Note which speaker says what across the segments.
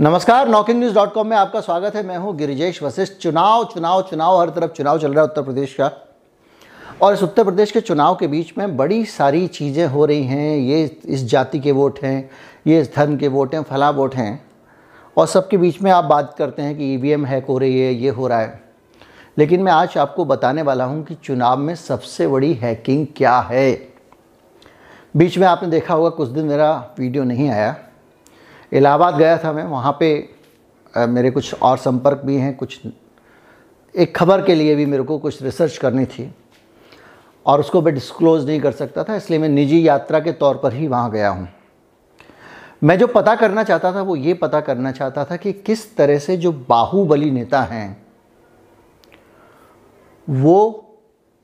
Speaker 1: नमस्कार knocking news dot com में आपका स्वागत है। मैं हूँ गिरिजेश वशिष्ठ। चुनाव चुनाव चुनाव, हर तरफ़ चुनाव चल रहा है उत्तर प्रदेश का। और इस उत्तर प्रदेश के चुनाव के बीच में बड़ी सारी चीज़ें हो रही हैं। ये इस जाति के वोट हैं, ये इस धर्म के वोट हैं, फला वोट हैं। और सबके बीच में आप बात करते हैं कि ईवीएम हैक हो रही है, ये हो रहा है। लेकिन मैं आज आपको बताने वाला हूँ कि चुनाव में सबसे बड़ी हैकिंग क्या है। बीच में आपने देखा होगा, कुछ दिन मेरा वीडियो नहीं आया। इलाहाबाद गया था मैं, वहाँ पे मेरे कुछ और संपर्क भी हैं, कुछ, एक खबर के लिए भी मेरे को कुछ रिसर्च करनी थी और उसको मैं डिस्क्लोज़ नहीं कर सकता था, इसलिए मैं निजी यात्रा के तौर पर ही वहाँ गया हूँ। मैं जो पता करना चाहता था, वो ये पता करना चाहता था कि किस तरह से जो बाहुबली नेता हैं, वो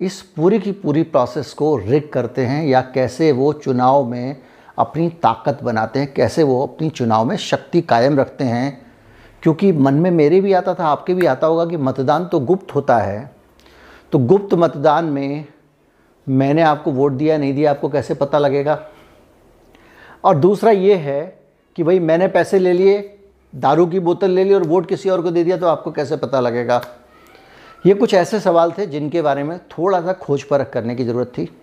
Speaker 1: इस पूरी की पूरी प्रोसेस को रिक करते हैं या कैसे वो चुनाव में अपनी ताकत बनाते हैं, कैसे वो अपनी चुनाव में शक्ति कायम रखते हैं। क्योंकि मन में मेरे भी आता था, आपके भी आता होगा कि मतदान तो गुप्त होता है। तो गुप्त मतदान में मैंने आपको वोट दिया, नहीं दिया, आपको कैसे पता लगेगा? और दूसरा ये है कि भाई, मैंने पैसे ले लिए, दारू की बोतल ले ली और वोट किसी और को दे दिया तो आपको कैसे पता लगेगा? ये कुछ ऐसे सवाल थे जिनके बारे में थोड़ा सा खोज परख करने की ज़रूरत थी।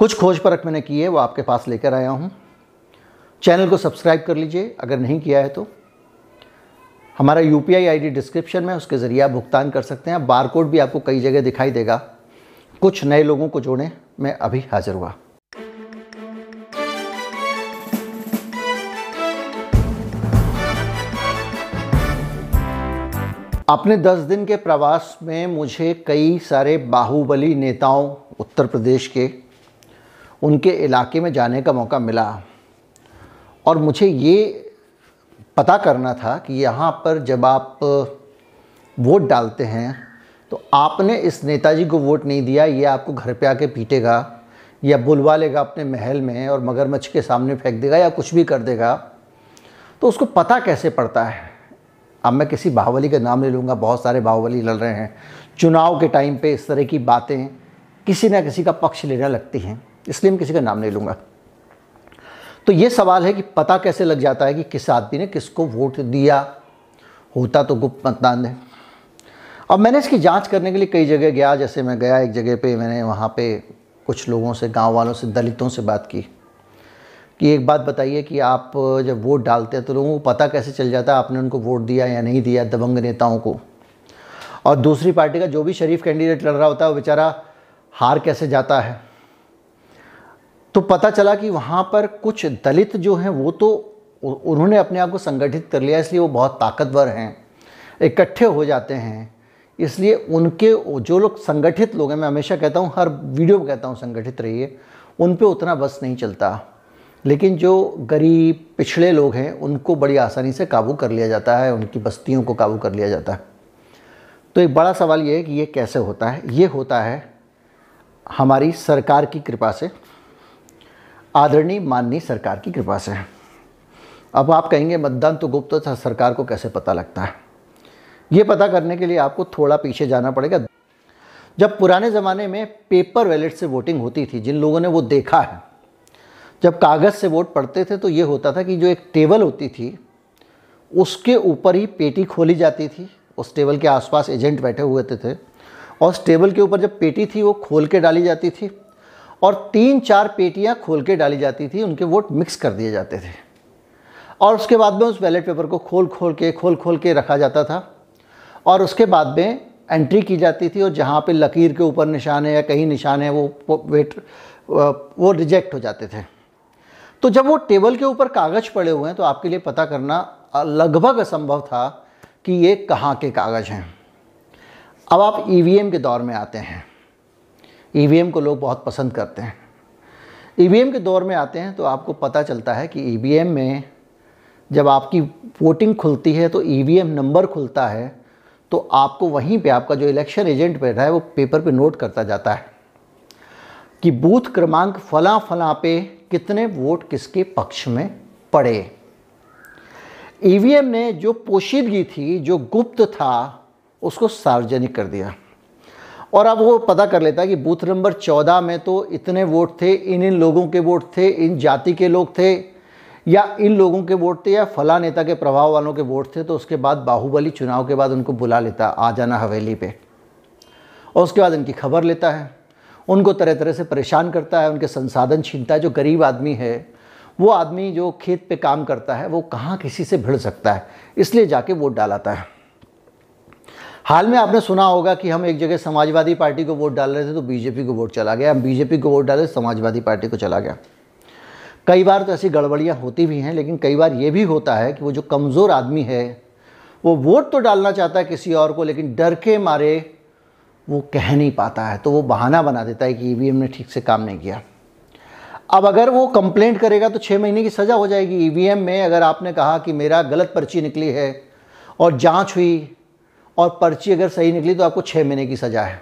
Speaker 1: कुछ खोज परख मैंने की है, वो आपके पास लेकर आया हूँ। चैनल को सब्सक्राइब कर लीजिए, अगर नहीं किया है तो। हमारा यू पी आई डिस्क्रिप्शन में उसके ज़रिए आप भुगतान कर सकते हैं। बार कोड भी आपको कई जगह दिखाई देगा। कुछ नए लोगों को जोड़ें, मैं अभी हाज़िर हुआ। अपने दस दिन के प्रवास में मुझे कई सारे बाहुबली नेताओं, उत्तर प्रदेश के उनके इलाके में जाने का मौका मिला। और मुझे ये पता करना था कि यहाँ पर जब आप वोट डालते हैं तो आपने इस नेताजी को वोट नहीं दिया, ये आपको घर पे आके पीटेगा, या बुलवा लेगा अपने महल में और मगरमच्छ के सामने फेंक देगा या कुछ भी कर देगा। तो उसको पता कैसे पड़ता है? अब मैं किसी बाहुबली का नाम ले लूँगा, बहुत सारे बाहुबली लड़ रहे हैं। चुनाव के टाइम पे इस तरह की बातें किसी ना किसी का पक्ष लेने लगती हैं। इसलिए मैं किसी का नाम नहीं लूँगा। तो ये सवाल है कि पता कैसे लग जाता है कि किस आदमी ने किसको वोट दिया? होता तो गुप्त मतदान है। अब मैंने इसकी जाँच करने के लिए कई जगह गया, जैसे मैं गया एक जगह पे, मैंने वहाँ पे कुछ लोगों से, गाँव वालों से, दलितों से बात की। कि एक बात बताइए कि आप जब वोट डालते हैं तो लोगों को पता कैसे चल जाता है आपने उनको वोट दिया या नहीं दिया दबंग नेताओं को? और दूसरी पार्टी का जो भी शरीफ कैंडिडेट लड़ रहा होता है, वो बेचारा हार कैसे जाता है? तो पता चला कि वहाँ पर कुछ दलित जो हैं, वो तो उन्होंने अपने आप को संगठित कर लिया, इसलिए वो बहुत ताकतवर हैं, इकट्ठे हो जाते हैं। इसलिए उनके जो लोग संगठित लोग हैं, मैं हमेशा कहता हूँ, हर वीडियो में कहता हूँ, संगठित रहिए, उन पर उतना बस नहीं चलता। लेकिन जो गरीब, पिछड़े लोग हैं, उनको बड़ी आसानी से काबू कर लिया जाता है, उनकी बस्तियों को काबू कर लिया जाता है। तो एक बड़ा सवाल ये है कि ये कैसे होता है? ये होता है, हमारी सरकार की कृपा से आदरणीय माननीय सरकार की कृपा से। अब आप कहेंगे, मतदान तो गुप्त था, सरकार को कैसे पता लगता है? ये पता करने के लिए आपको थोड़ा पीछे जाना पड़ेगा। जब पुराने ज़माने में पेपर वैलेट से वोटिंग होती थी, जिन लोगों ने वो देखा है, जब कागज़ से वोट पड़ते थे तो ये होता था कि जो एक टेबल होती थी, उसके ऊपर ही पेटी खोली जाती थी। उस टेबल के आसपास एजेंट बैठे हुए थे और उस टेबल के ऊपर जब पेटी थी, वो खोल के डाली जाती थी। और तीन चार पेटियाँ खोल के डाली जाती थी, उनके वोट मिक्स कर दिए जाते थे। और उसके बाद में उस बैलेट पेपर को खोल खोल के, खोल खोल के रखा जाता था। और उसके बाद में एंट्री की जाती थी और जहाँ पे लकीर के ऊपर निशान है या कहीं निशान है, वो वेट वो रिजेक्ट हो जाते थे। तो जब वो टेबल के ऊपर कागज़ पड़े हुए हैं तो आपके लिए पता करना लगभग असंभव था कि ये कहाँ के कागज़ हैं। अब आप ईवीएम के दौर में आते हैं। ईवीएम को लोग बहुत पसंद करते हैं। ईवीएम के दौर में आते हैं तो आपको पता चलता है कि ईवीएम में जब आपकी वोटिंग खुलती है तो ईवीएम नंबर खुलता है तो आपको वहीं पे आपका जो इलेक्शन एजेंट बैठा है वो पेपर पे नोट करता जाता है कि बूथ क्रमांक फला फला पे कितने वोट किसके पक्ष में पड़े। ईवीएम ने जो पोशीदगी थी, जो गुप्त था, उसको सार्वजनिक कर दिया। और अब वो पता कर लेता है कि बूथ नंबर चौदह में तो इतने वोट थे, इन इन लोगों के वोट थे, इन जाति के लोग थे, या इन लोगों के वोट थे, या फला नेता के प्रभाव वालों के वोट थे तो उसके बाद बाहुबली चुनाव के बाद उनको बुला लेता, आ जाना हवेली पे। और उसके बाद इनकी खबर लेता है। उनको तरह तरह से परेशान करता है, उनके संसाधन छीनता है, जो गरीब आदमी है, वो आदमी जो खेत पे काम करता है, वो कहाँ किसी से भिड़ सकता है? इसलिए जाके वोट डालाता है। हाल में आपने सुना होगा कि हम एक जगह समाजवादी पार्टी को वोट डाल रहे थे तो बीजेपी को वोट चला गया। हम बीजेपी को वोट डाले, समाजवादी पार्टी को चला गया। कई बार तो ऐसी गड़बड़ियाँ होती भी हैं, लेकिन कई बार ये भी होता है कि वो जो कमज़ोर आदमी है, वो वोट तो डालना चाहता है किसी और को, लेकिन डर के मारे वो कह नहीं पाता है तो वो बहाना बना देता है कि ईवीएम ने ठीक से काम नहीं किया। अब अगर वो कंप्लेंट करेगा तो छः महीने की सज़ा हो जाएगी। ईवीएम में अगर आपने कहा कि मेरा गलत पर्ची निकली है और जाँच हुई और पर्ची अगर सही निकली तो आपको छः महीने की सज़ा है।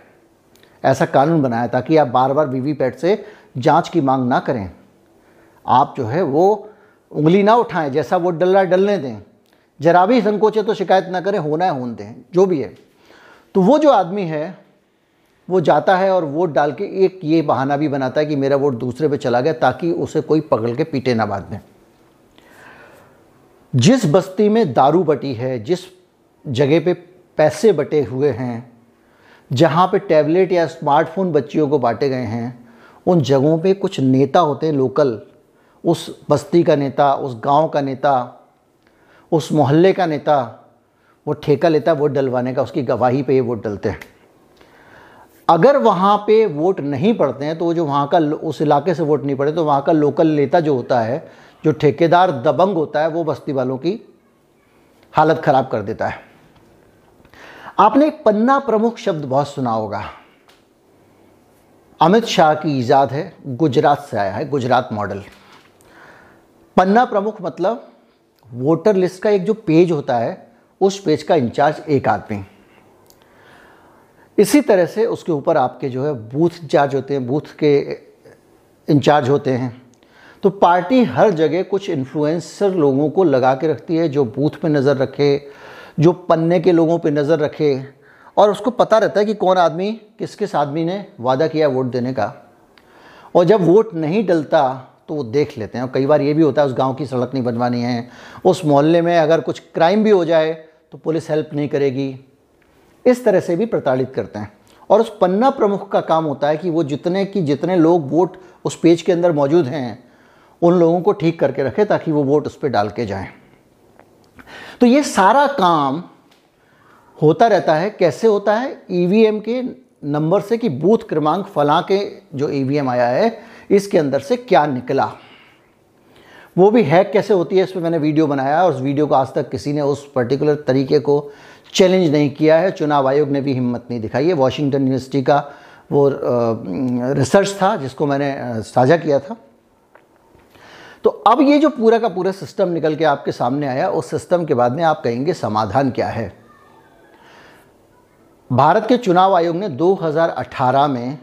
Speaker 1: ऐसा कानून बनाया ताकि आप बार बार वीवीपैट से जाँच की मांग ना करें। आप जो है वो उंगली ना उठाएँ, जैसा वो डल रहा डलने दें। जरा भी संकोच तो शिकायत ना करें, होना है, होने दें, जो भी है। तो वो जो आदमी है, वो जाता है और वोट डाल के एक ये बहाना भी बनाता है कि मेरा वोट दूसरे पे चला गया ताकि उसे कोई पकड़ के पीटे ना बाद में। जिस बस्ती में दारू बटी है, जिस जगह पे पैसे बटे हुए हैं, जहाँ पे टैबलेट या स्मार्टफ़ोन बच्चियों को बांटे गए हैं, उन जगहों पे कुछ नेता होते हैं लोकल। उस बस्ती का नेता, उस गाँव का नेता, उस मोहल्ले का नेता, वो ठेका लेता है वोट डलवाने का, उसकी गवाही पे ये वोट डलते हैं। अगर वहाँ पे वोट नहीं पड़ते हैं तो जो वहाँ का उस इलाके से वोट नहीं पड़े तो वहाँ का लोकल नेता जो होता है, जो ठेकेदार दबंग होता है, वो बस्ती वालों की हालत ख़राब कर देता है। आपने पन्ना प्रमुख शब्द बहुत सुना होगा। अमित शाह की ईजाद है, गुजरात से आया है, गुजरात मॉडल। पन्ना प्रमुख मतलब वोटर लिस्ट का एक जो पेज होता है, उस पेज का इंचार्ज एक आदमी। इसी तरह से उसके ऊपर आपके जो है बूथ इंचार्ज होते हैं, बूथ के इंचार्ज होते हैं। तो पार्टी हर जगह कुछ इन्फ्लुएंसर लोगों को लगा के रखती है, जो बूथ पे नज़र रखे जो पन्ने के लोगों पे नज़र रखे और उसको पता रहता है कि कौन आदमी, किस किस आदमी ने वादा किया वोट देने का। और जब वोट नहीं डलता तो वो देख लेते हैं। और कई बार ये भी होता है, उस गाँव की सड़क नहीं बनवानी है, उस मोहल्ले में अगर कुछ क्राइम भी हो जाए तो पुलिस हेल्प नहीं करेगी। इस तरह से भी प्रताड़ित करते हैं। और उस पन्ना प्रमुख का काम होता है कि वो जितने की जितने लोग वोट उस पेज के अंदर मौजूद हैं, उन लोगों को ठीक करके रखे ताकि वो वोट उस पर डाल के जाएँ। तो ये सारा काम होता रहता है, कैसे होता है? ईवीएम के नंबर से कि बूथ क्रमांक फला के जो ईवीएम आया है, इसके अंदर से क्या निकला। वो भी हैक कैसे होती है, इस पर मैंने वीडियो बनाया और उस वीडियो को आज तक किसी ने उस पर्टिकुलर तरीके को चैलेंज नहीं किया है। चुनाव आयोग ने भी हिम्मत नहीं दिखाई है। वॉशिंगटन यूनिवर्सिटी का वो रिसर्च था, जिसको मैंने साझा किया था। तो अब ये जो पूरा का पूरा सिस्टम निकल के आपके सामने आया, उस सिस्टम के बाद में आप कहेंगे समाधान क्या है? भारत के चुनाव आयोग ने 2018 में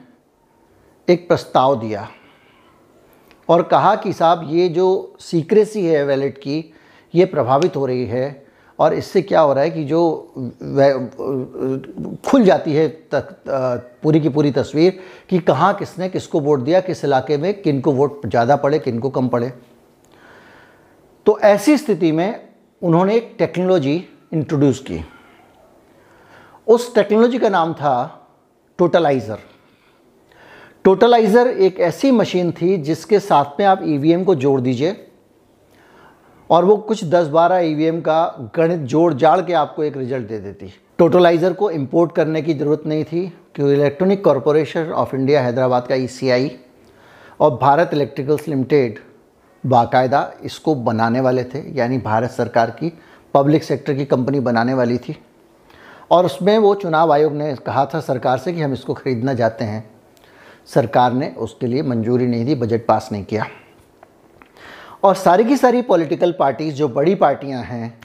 Speaker 1: एक प्रस्ताव दिया और कहा कि साहब, ये जो सीक्रेसी है वैलेट की, ये प्रभावित हो रही है और इससे क्या हो रहा है कि जो खुल जाती है तक पूरी की पूरी तस्वीर कि कहाँ किसने किसको वोट दिया, किस इलाके में किन को वोट ज़्यादा पड़े, किन को कम पड़े। तो ऐसी स्थिति में उन्होंने एक टेक्नोलॉजी इंट्रोड्यूस की। उस टेक्नोलॉजी का नाम था टोटलाइज़र टोटलाइज़र एक ऐसी मशीन थी जिसके साथ में आप ईवीएम e को जोड़ दीजिए और वो कुछ 10-12 ईवीएम e का गणित जोड़ जाड़ के आपको एक रिज़ल्ट दे देती। टोटलाइज़र को इंपोर्ट करने की ज़रूरत नहीं थी, क्योंकि electronic corporation of India Hyderabad का ई e और भारत इलेक्ट्रिकल्स लिमिटेड बाकायदा इसको बनाने वाले थे, यानी भारत सरकार की पब्लिक सेक्टर की कंपनी बनाने वाली थी। और उसमें वो चुनाव आयोग ने कहा था सरकार से कि हम इसको ख़रीदना चाहते हैं। सरकार ने उसके लिए मंजूरी नहीं दी, बजट पास नहीं किया। और सारी की सारी पॉलिटिकल पार्टीज़, जो बड़ी पार्टियाँ हैं,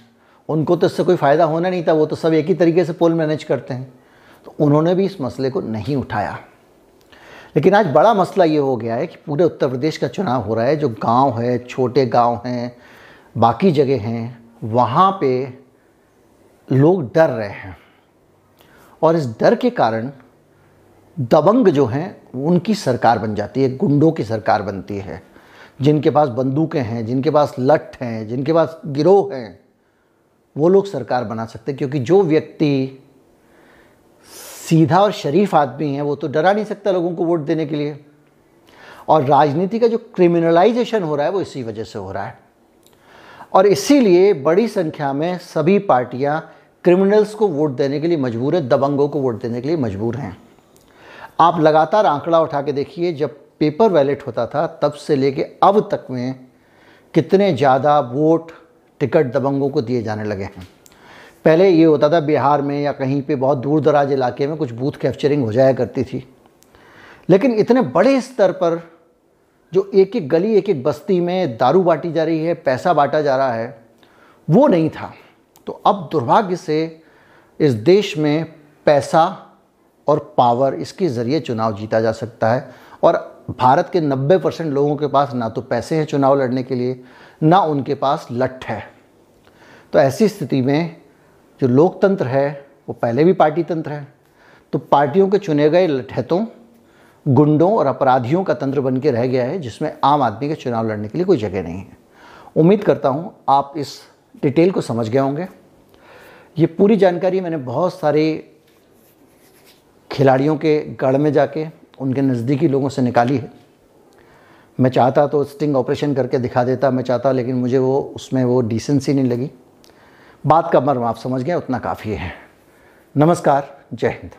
Speaker 1: उनको तो इससे कोई फ़ायदा होना नहीं था, वो तो सब एक ही तरीके से पोल मैनेज करते हैं। तो उन्होंने भी इस मसले को नहीं उठाया। लेकिन आज बड़ा मसला ये हो गया है कि पूरे उत्तर प्रदेश का चुनाव हो रहा है, जो गाँव है, छोटे गाँव हैं, बाकी जगह हैं, वहाँ पे लोग डर रहे हैं। और इस डर के कारण दबंग जो हैं, उनकी सरकार बन जाती है, गुंडों की सरकार बनती है। जिनके पास बंदूकें हैं, जिनके पास लठ हैं, जिनके पास गिरोह हैं, वो लोग सरकार बना सकते हैं, क्योंकि जो व्यक्ति सीधा और शरीफ आदमी है, वो तो डरा नहीं सकता लोगों को वोट देने के लिए। और राजनीति का जो क्रिमिनलाइजेशन हो रहा है, वो इसी वजह से हो रहा है। और इसीलिए बड़ी संख्या में सभी पार्टियाँ क्रिमिनल्स को वोट देने के लिए मजबूर है, दबंगों को वोट देने के लिए मजबूर हैं। आप लगातार आंकड़ा उठा के देखिए, जब पेपर वैलेट होता था, तब से लेके अब तक में कितने ज़्यादा वोट टिकट दबंगों को दिए जाने लगे हैं। पहले ये होता था बिहार में या कहीं पे बहुत दूर दराज इलाके में कुछ बूथ कैप्चरिंग हो जाया करती थी। लेकिन इतने बड़े स्तर पर जो एक एक गली, एक एक बस्ती में दारू बांटी जा रही है, पैसा बांटा जा रहा है, वो नहीं था। तो अब दुर्भाग्य से इस देश में पैसा और पावर इसके ज़रिए चुनाव जीता जा सकता है और भारत के 90 परसेंट लोगों के पास ना तो पैसे हैं चुनाव लड़ने के लिए, ना उनके पास लठ है। तो ऐसी स्थिति में जो लोकतंत्र है, वो पहले भी पार्टी तंत्र है। तो पार्टियों के चुने गए लठैतों, गुंडों और अपराधियों का तंत्र बन के रह गया है, जिसमें आम आदमी के चुनाव लड़ने के लिए कोई जगह नहीं है। उम्मीद करता हूँ आप इस डिटेल को समझ गए होंगे। ये पूरी जानकारी मैंने बहुत सारे खिलाड़ियों के गढ़ में जाके, उनके नज़दीकी लोगों से निकाली है। मैं चाहता तो स्टिंग ऑपरेशन करके दिखा देता, मैं चाहता, लेकिन मुझे वो, उसमें वो डिसेंसी नहीं लगी। बात का मर्म आप समझ गए उतना काफ़ी है। नमस्कार जय हिंद।